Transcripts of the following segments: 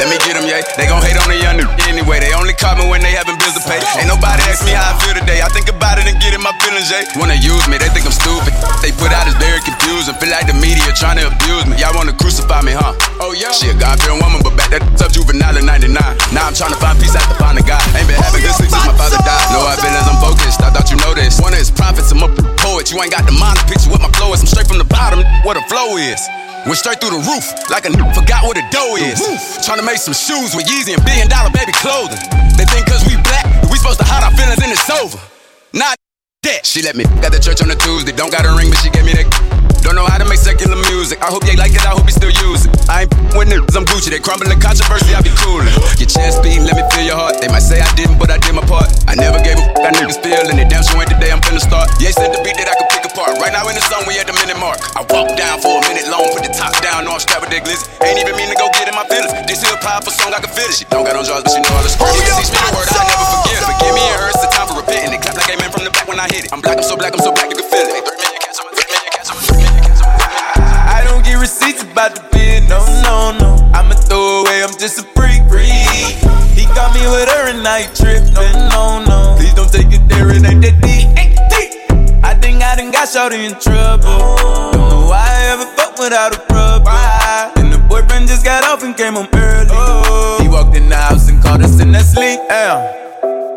Let me get them, yeah. They gon' hate on the young nigga anyway. They only call me when they having bills to pay. Ain't nobody ask me how I feel today. I think about it and get in my feelings, yeah. Wanna use me, they think I'm stupid. They put out is very confusing. Feel like the media trying to abuse me. Y'all wanna crucify me, huh? Oh, yeah. She a God fearing woman, but back that up juvenile in 99. Now I'm trying to find peace after finding God. Ain't been having good sleep since my father died. No, I feelings, I'm focused. I thought you know this. One of his prophets, I'm a poet. You ain't got the mind to picture what my flow is. I'm straight from the bottom, what a flow is. Went straight through the roof, like a n- forgot what a dough is. Trying to make some shoes with Yeezy and billion dollar baby clothing. They think cause we black, we supposed to hide our feelings and it's over. Not that. She let me at the church on a Tuesday. Don't got a ring, but she gave me that. Don't know how to make secular music. I hope they like it, I hope you still use it. I ain't with niggas, I'm Gucci. They crumbling controversy, I be mark. I walk down for a minute long, put the top down, no, I'm with that glizzy. Ain't even mean to go get in my feelings. This here a powerful song, I can feel it. She don't got no jaws, but she know all the screws. She teach me the word, I never forget. Forgive me and her, it's the time for repenting. It clap like amen from the back when I hit it. I'm black, I'm so black, I'm shorty in trouble. Don't know why I ever fuck without a rubber. And the boyfriend just got off and came home early. He walked in the house and called us in that sleep. Damn.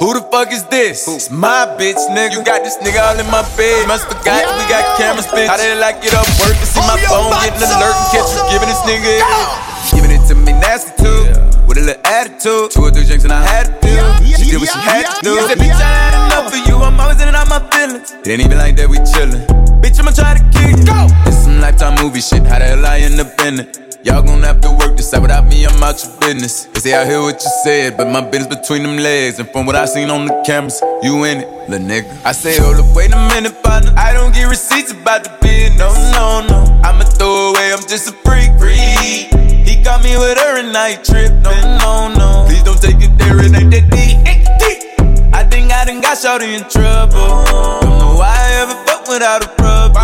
Who the fuck is this? It's my bitch, nigga. You got this nigga all in my bed. Must forgot we got cameras, bitch. How they like it up work to see my phone getting alert and catch you giving this nigga head. Giving it to me nasty too. With a little attitude. Two or three drinks and I had to do. She did what she had to do. Said, bitch, I had enough of you. I'm always in and out my feelings. It ain't even like that, we chillin'. Bitch, I'ma try to kill you. Go! It's some lifetime movie shit. How the hell I end up in it? Y'all gon' have to work this out without me, I'm out your business. They say I hear what you said, but my business between them legs. And from what I seen on the cameras, you in it, lil' nigga. I say, hold up, wait a minute, partner. I don't get receipts about the business. No, no, no. I'ma throw away, I'm just a freak. freak. Got me with her and I tripped. No, no, no. Please don't take it there, it ain't that deep. I think I done got shorty in trouble. Don't know why I ever fuck without a rubber.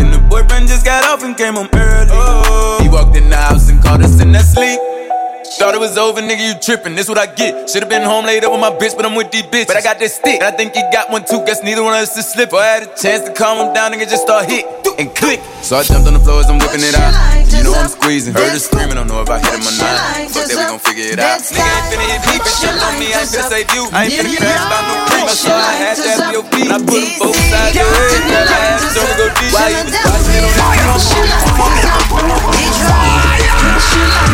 And the boyfriend just got off and came home early. He walked in the house and called us in that sleep. Thought it was over, nigga, you trippin'. This what I get. Should've been home laid up with my bitch, but I'm with these bitches. But I got this stick, and I think he got one too. Guess neither one of us is slip. I had a chance to calm him down, nigga, just start hit and click. So I jumped on the floor as I'm whipping it out. Know I'm squeezing. Heard her screaming, don't know if I hit him or not. Fuck that, we gon' figure it out. Nigga ain't finna hit me, bitch, jump on me. I ain't finna save you. I ain't finna crash about no cream. I saw I had your feet. I put them both sides of. Girl, I had to don't go deep. While you was watching it on the Push your lighters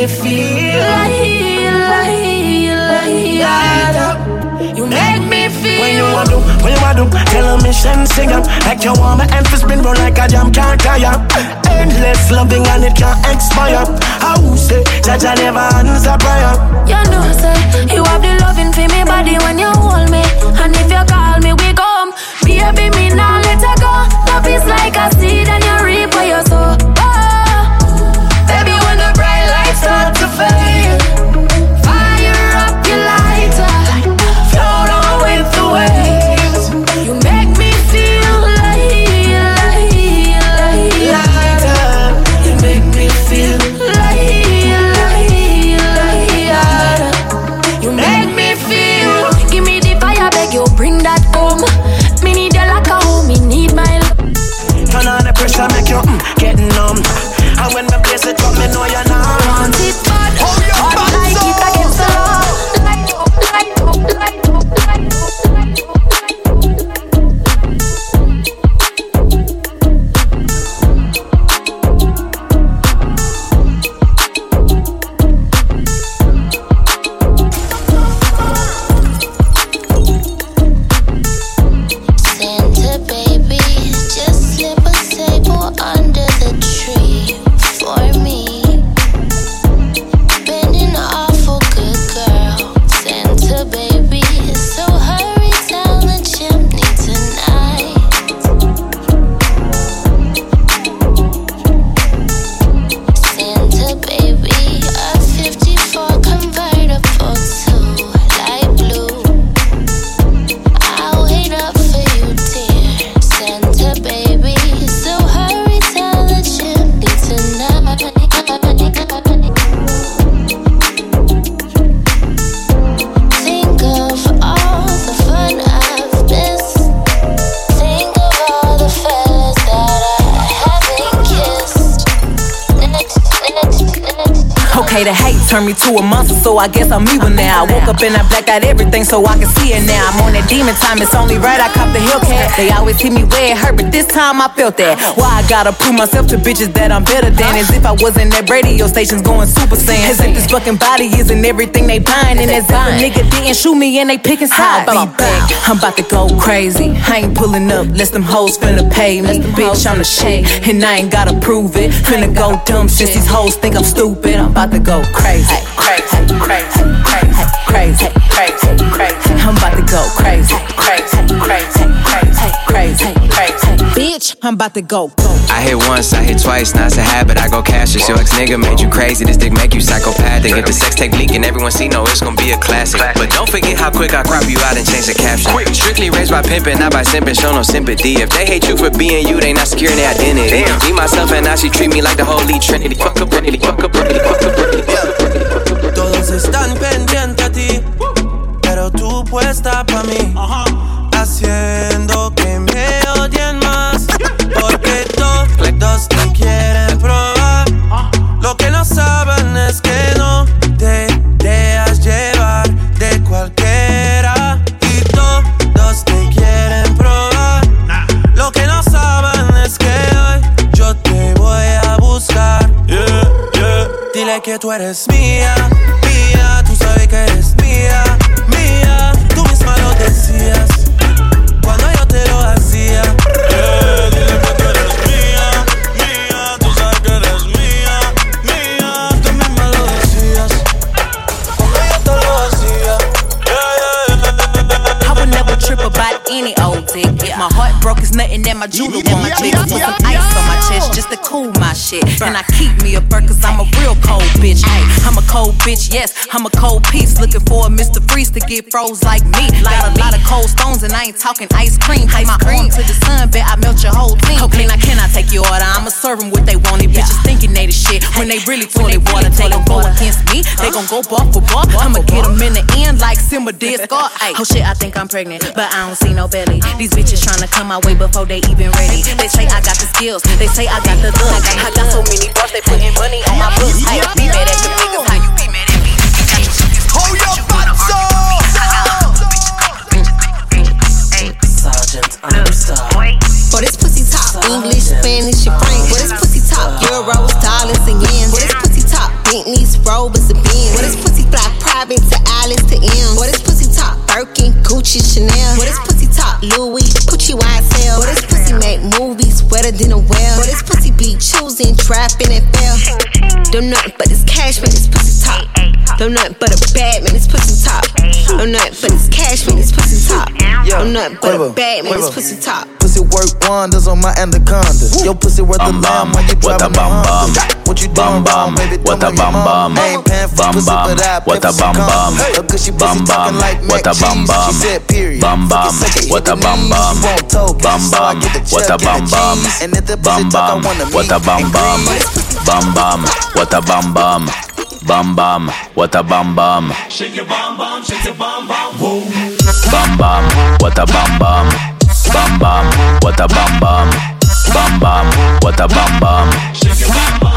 me feel like, like, like, You make me feel. When you want do, when you want tell a mission sing up Like you want my for spin roll like a jam can't tire. Endless loving and it can't expire. How say, Jaja never answer prayer. You know, say you have the loving for me body when you hold me, and if you call me, we come. Baby, me now turned me to a monster, so I guess I'm evil now. I woke up and I blacked out everything so I can see it now. I'm on that demon time, it's only right I cop the Hellcat. They always hit me where it hurt, but this time I felt that. Why I gotta prove myself to bitches that I'm better than? As if I wasn't at radio stations going super saiyan. As if this fucking body isn't everything they buying. And as if a nigga didn't shoot me and they picking sides. Be back. I'm about to go crazy. I ain't pulling up, less them hoes finna pay me. Bitch, I'm the shit, and I ain't gotta prove it. Finna go dumb since these hoes think I'm stupid. I'm about to go crazy, crazy, crazy, crazy, crazy, crazy, crazy. I'm about to go crazy, crazy, crazy, crazy, crazy, crazy. Bitch, I'm about to go. I hit once, I hit twice, now it's a habit. I go cash cashless. Your ex nigga made you crazy. This dick make you psychopathic. If the sex tape leak and everyone see no, it's gonna be a classic. But don't forget how quick I crop you out and change the caption. Strictly raised by pimping, not by simping. Show no sympathy. If they hate you for being you, they not securing their identity. Me, myself, and I, she treat me like the holy trinity. Fuck up, Trinity, fuck up, Trinity, fuck up, Trinity. Todos están pendientes a ti, pero tú puesta pa' mí, haciendo que que tú eres mía, mía, tú sabes que eres mía, mía. Tú misma lo decías cuando yo te lo hacía. dile que tú eres mía, mía, tú sabes que eres mía, mía. Tú misma lo decías cuando yo te lo hacía. I would never trip about any old dick. If my heart broke, it's nothing that my jeweler want my dick. Put some ice on my chest just to cool my shit. And I keep me a bird cause I'm a real cold bitch. Ay, I'm a cold bitch, yes, I'm a cold piece. Looking for a Mr. Freeze to get froze like me. Got a lot of cold stones and I ain't talking ice cream. Take my arm to the sun, bet I melt your whole team. Okay, now can I take your order? I'ma serve them what they want. These bitches thinking they the shit when they really toilet water. They gon' go against me, they gon' go bar for bar. I'ma get them in the end like Simba did Scar. Ay, oh shit, I think I'm pregnant, but I don't see no belly. Oh. These bitches tryna come my way before they even ready. They say I got the skills, they say I got the look. I got so many bars, they putting money on my books. Ay, be mad at the niggas, how you be mad at me? Hold your Sergeant, I'm sorry. For this pussy top, English, Spanish, and French. For this pussy top, euros, dollars, and yens. For this pussy top, Bentleys, Rovers, and Benz. For this pussy fly private to Alice to M. For this pussy top, Birkin, Gucci, Chanel. For this pussy top, Louis, Gucci, YSL. For this pussy make movies wetter than a choosing, trapping, and fail. Don't nothing but this cash, man, this pussy top. Don't nothing but a bad man, this pussy top. I'm not but this cash when this pussy top. I'm not but a bag when this pussy top. Pussy work wonders on my anaconda. Your pussy worth a bomb. What a bomb, bomb. What you doing, bomb? What a bomb, bomb. Bomb, bomb. What for pussy, but I pay for. A bomb, bomb. talking like. She said, period. What a bomb, bomb. Bomb, bomb. What a bomb, bomb. And if. What a bum bum. Bum bum. What a bum bum. Bam bam, what a bam bam. Shake your bam bam, shake your bam bam. Whoa. Bam bam, what a bam bam. Bam bam, what a bam bam. Bam bam, what a bam bam. Shake your bam bam.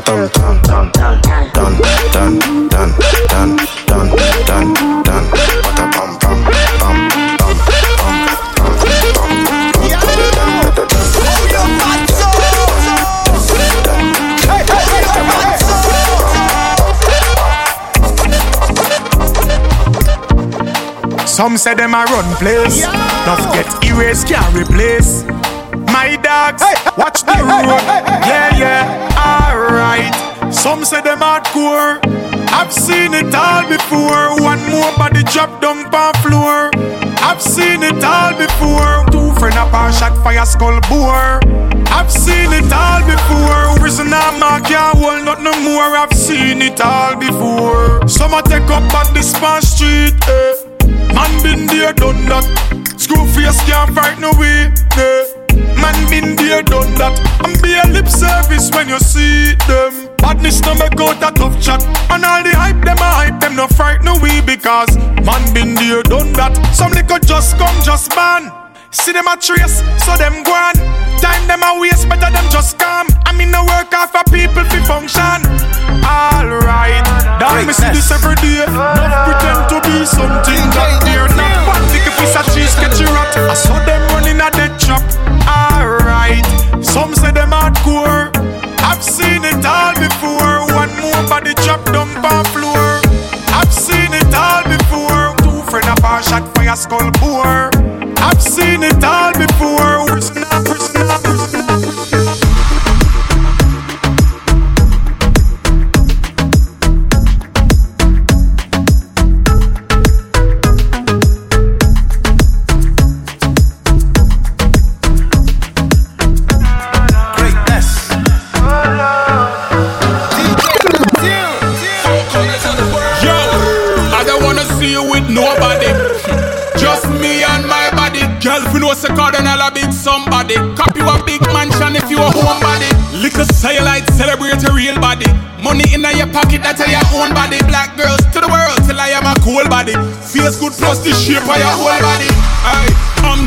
You go tam tam tam, dun dun dun dun dun dun dun dun dun. What a bam bam bam bam bam bam bam. Some say them a run place. Don't forget erase can't replace. My dogs, watch the road. Some say them hardcore. I've seen it all before. One more body drop down on floor. I've seen it all before. Two friend up a shot fire skull bore. I've seen it all before. Prisoner mark can't not no more. I've seen it all before. Some a take up at the span street. Eh. Man been there, done that. Screw face can't fight no way. Eh. Man been there, done that. And be a lip service when you see them. Badness no make out a tough chat. And all the hype, them a hype, them no fright no we because man been there, done that. Some little just come, just ban. See them a trace, so them go on. Time them a waste, better them just come. I mean no work off for people fi function. Alright, damn me see this every day. Not pretend to be something that they're not. One pick a piece of cheese, catch a rat. I saw them running a somebody. You a big mansion if you a homebody. Liquor cellulite, celebrate your real body. Money in your pocket, that's your own body. Black girls to the world till I am a cool body. Feels good plus the shape of your whole body. Aye,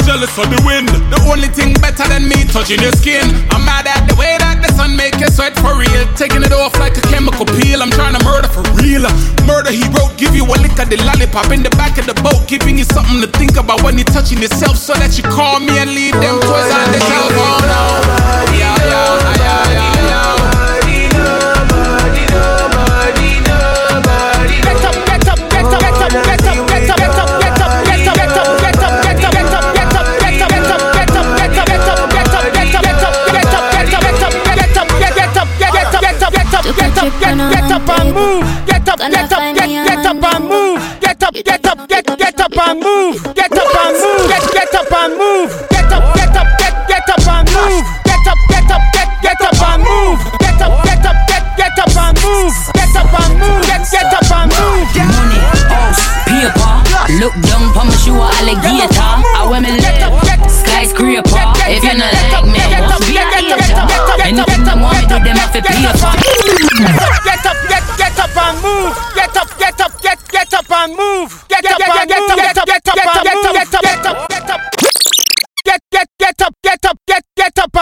jealous of the wind. The only thing better than me touching your skin. I'm mad at the way that the sun make you sweat for real. Taking it off like a chemical peel. I'm trying to murder for real. Murder he wrote, give you a lick of the lollipop in the back of the boat, giving you something to think about when you're touching yourself, so that you call me and leave them toys on the shelf. Oh no, yeah, yeah, yeah, yeah,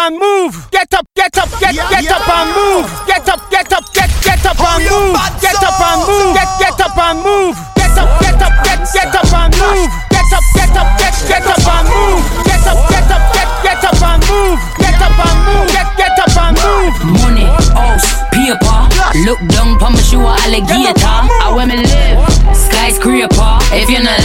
and move. Get up, get up, get get up and move. Get up, get up, get get up and move. Get up and move. Get get up and move. Get up, get up, get get up and move. Get up, get up, get get up and move. Get up, get up, get get up and move. Get up and move. Get get up and move. Money, house, paper. Look down for me, shoe a alligator. I wear me live. Skyscraper. If you're not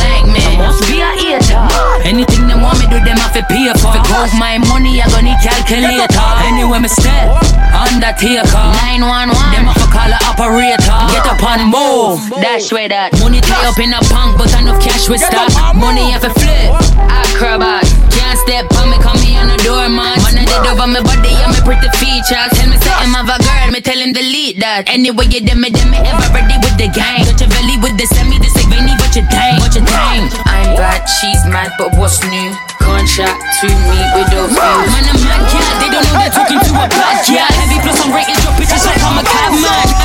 for. My money, I gonna need calculator. Anywhere me step, undertaker. 911, them have to call a operator. Get up and move. Dash way that. Money tie up in a bank, but enough cash with stock. Money have to flip. Acrobat. Can't step on me, call me on the doormat. Man, I did over my body, and my pretty features. Tell me something of a girl, me tell him delete that. Anyway, you dem me, dem me ever ready with the gang. Got your belly with the semi, this Vinny, what you think? What you think? I'm bad, she's mad, but what's new? Contract to me with those views. Man, I'm mad cat, they don't know they're talking to a bad cat. Heavy plus I'm rated, drop bitches like I'm a cab man.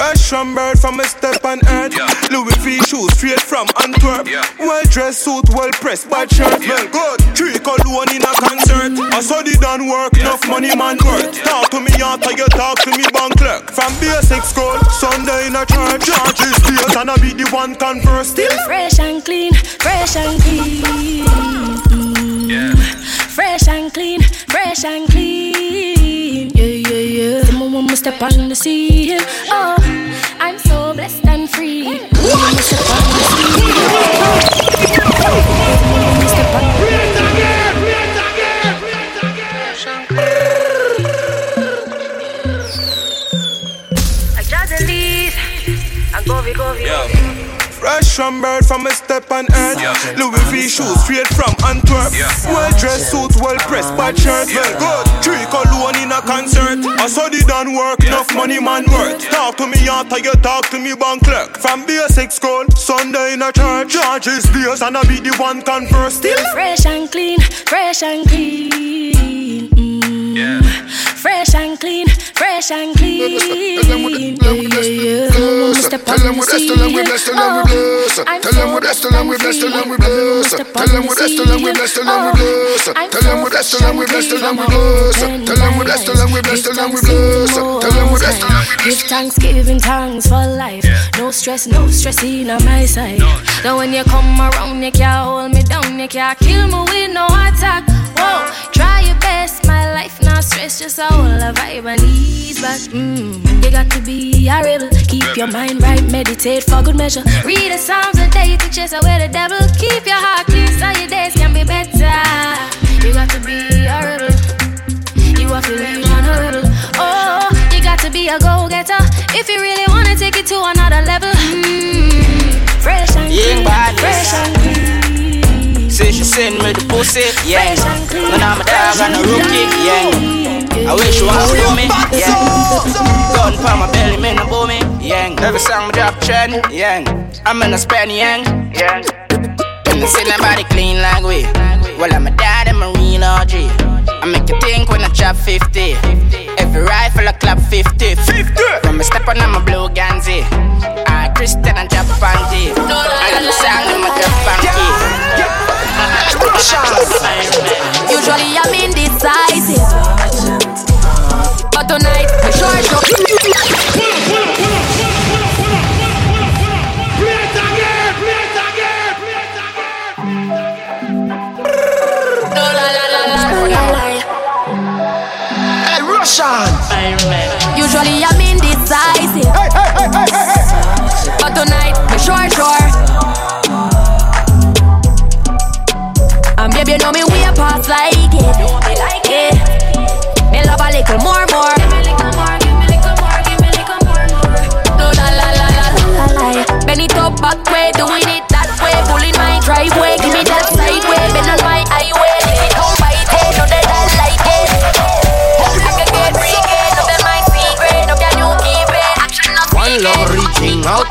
Fresh from bird from a step on earth. Louis V shoes straight from Antwerp. Well dressed suit, well pressed, bad shirt. Well good. Three cologne in a concert. Mm-hmm. I saw the done work, enough money man worth. Talk to me after you talk to me bank clerk. From basic school, Sunday in a church. Charges straight and I be the one converse still. Fresh and clean, fresh and clean. Fresh and clean, fresh and clean. Yeah, yeah, yeah. The moment we step on the scene, from a step on earth. Louis V shoes straight from Antwerp. Well dressed suit, well pressed, bad shirt. Well good. Three cologne in a concert. I saw the done work, enough money man worth. Talk to me after you talk to me bank clerk. From basic school, Sunday in a church. Charges days and I be the one converse still. Fresh and clean, fresh and clean. Mm. Fresh and clean, fresh and clean. Yeah, yeah, yeah. Tell them we blessed, oh, tell them we blessed, tell them we blessed. Oh, tell them we blessed, tell them we blessed, tell them we blessed. Tell them we blessed, tell them we blessed, tell them we blessed. Tell them we blessed, tell them we blessed, tell them we blessed. Tell them we blessed, tell them we blessed, tell them we blessed. Tell them we blessed, tell them we blessed. Give thanks, giving thanks for life. No stress, no stress in on my side. Now when you come around, you can't hold me down, you can't kill me with no attack. Whoa, try your best, stress, just a whole a vibe and ease back. Mm, you got to be a rebel, keep your mind right, meditate for good measure. Read the Psalms a day to chase away the devil. Keep your heart clean so your days can be better. You got to be a rebel. You have to a rebel. Oh, you got to be a go-getter if you really Say she send me the pussy, yeah. When I'm a dog and a rookie, yeah. I wish you want to me, yeah. Gun for my belly, man, no boom me, yeah. Every song me drop trend, yeah. I'm in a span, yeah. yeah. And they say nobody clean like we. Well, I'm a dad and marine OG. I make you think when I drop 50. Every rifle I clap 50. 50. From a step on, I'm a blue Ganzi. I Christian and drop panty. I love the song, I'm a drop panty. Usually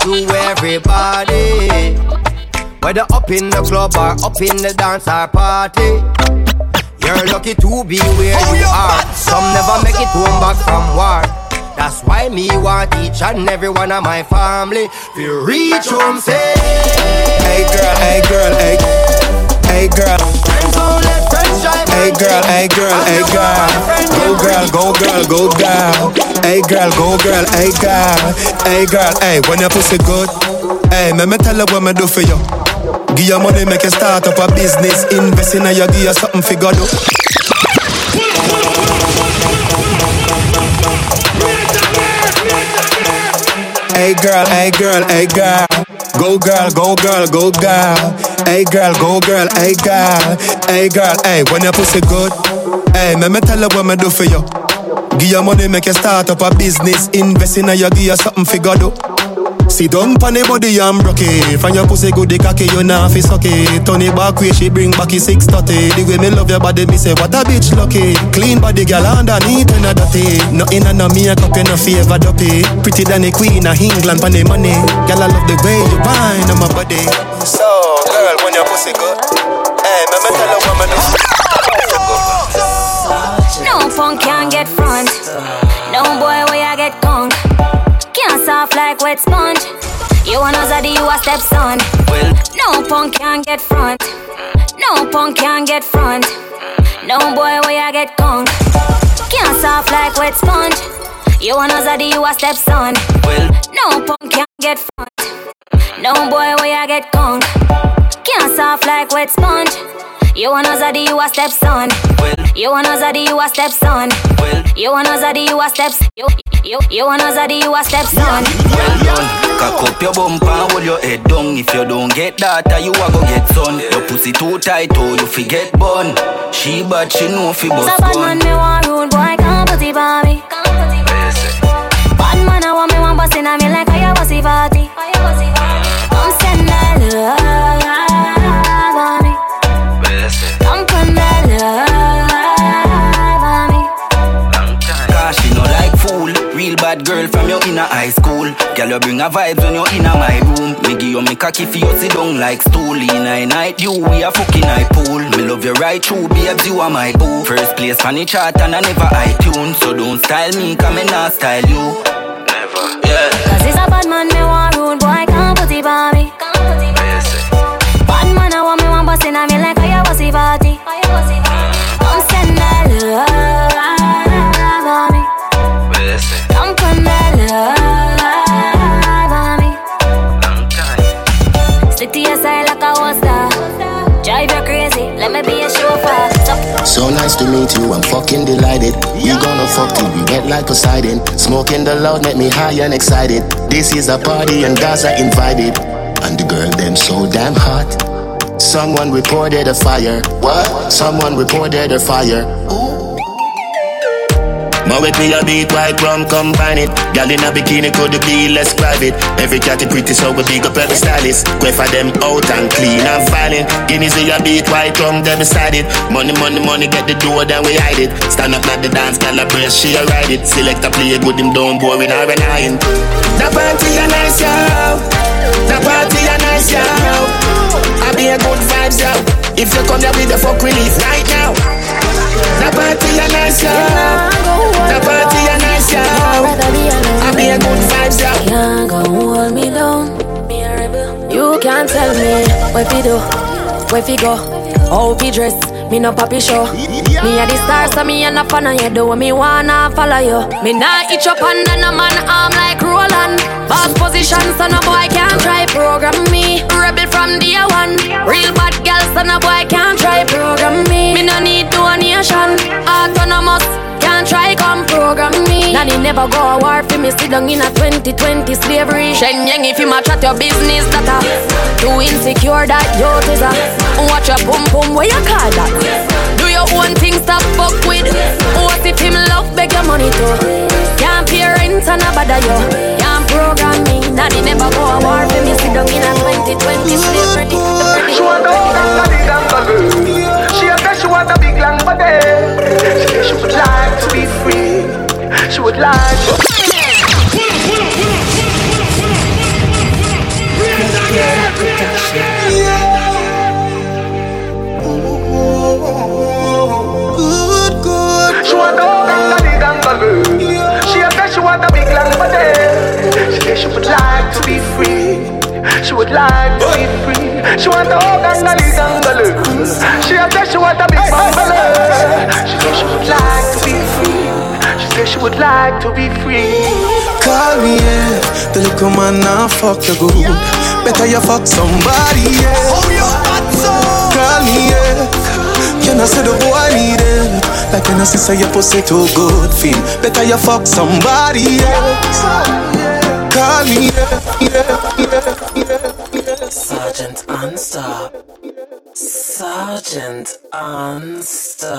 to everybody. Whether up in the club or up in the dance or party. You're lucky to be where you are. Some never make it home back from war. That's why me want each and every one of my family to reach home safe. Hey girl, hey girl, hey, hey girl. Hey girl, hey girl, hey girl. Go girl, go girl, go girl. Hey girl, go girl, hey girl. Hey girl, hey, when your pussy good. Hey, me me tell her what me do for you. Give you money, make you start up a business. Invest in you, give you something for God. Hey girl, hey girl, hey girl. Go girl, go girl, go girl. Hey girl, go girl, hey girl. Hey girl, hey, when your pussy good. Hey, me me tell her what me do for you. Give you money, make you start up a business. Invest in you, give something for God. Sit down pon the body and broke it. From your pussy good, the cocky you nah fi suck it. Turn it back way, she bring back it six thirty. The way me love your body, me say what a bitch lucky. Clean body, girl underneath and a dirty. Nothing a no makeup, you no favor dopey. Pretty than the queen of England pon the money. Girl I love the way you whine on my body. So girl, when your pussy good, hey, me me tell me do. No punk can't get front. No boy where I get gone. Soft like wet sponge. You wanna zaddy, you a stepson. No punk can't get front. No punk can't get front. No boy where I get gone. Can't soft like wet sponge. You wanna zaddy, you a stepson. No punk can't get front. No boy where I get gone. Can't soft like wet sponge. You wanna zaddy, you a stepson. Well, you wanna zaddy, you a stepson. Well, you wanna zaddy, you a steps. You you you wanna zaddy, you a stepson. Well done. Cock up your bumper and hold your head down. If you don't get that, ah, you a go get son. Your pussy too tight, oh, you forget bun. She bad, she know fi bust So bust bad man, me want rude boy, come Girl, you bring a vibes when you're in my room. Me give you me cocky for you sit down like stool. In I night, you we a fucking I pool. Me love you right through, babes, you are my boo. First place on the chart and I never iTunes. So don't style me, come and not style you. Never, yeah. Cause it's a bad man, me want rude boy, can't put it on me. Bad man, I want me one bust in a me like how you was it party. Don't send that love fucking delighted. We gonna fuck till we wet like Poseidon. Smoking the loud make me high and excited. This is a party and guys are invited. And the girl them so damn hot. Someone reported a fire. What? Someone reported a fire. More with me a beat white rum combine it. Girl in a bikini could be less private Every cat is pretty so we big up every stylist. Go for them out and clean and violent. Guineas in a beat white rum them beside it. Money money money get the door then we hide it. Stand up at the dance girl a brace she a ride it. Select a play good him down boring or an iron The party a nice yo. The party a nice yo. I be a good vibes yo. If you come here with the fuck relief right now The party a nice yo The party a nice yo I be a good vibes yo Can't hold me down. You can't tell me what we do, where we go, how we dress. Me no papi show. Me a the star, so me a no fan of you. Do me wanna follow you. Me nah itch up under no man arm like Roland. Boss position, so no boy can't try program me. Rebel from day one. Real bad girl, so no boy can't try program me. Me no need donation. Autonomous. Can't try come program me. Nanny never go a war for me. Sit down in a 2020 slavery. Shen Yang if you match at your business that a too insecure that you is a watch your boom boom where you call that. Do your own thing, stop fuck with. What if him love beg your money too? Can't pay rent and a bother you. Can't program me. Nanny never go a war for me. Sit down in a 2020 slavery. She a big and girl. She a long body. She would like to be free. She would like to. Good, good. She want a whole gang of big and girl. She a she want a big long body. She she would like to be free. She would like to be free. She want a whole gang of big and girl. She a say she want a big bungalow. She say she would like to be free. She say she would like to be free. Call me, yeah. The little man now fuck the good. Better you fuck somebody, yeah. Oh, Call me, yeah. Can I say the boy need it? Like when I see say your pussy too good, feel better you fuck somebody, yeah. Call. Sergeant Unstop. Sergeant Unstop.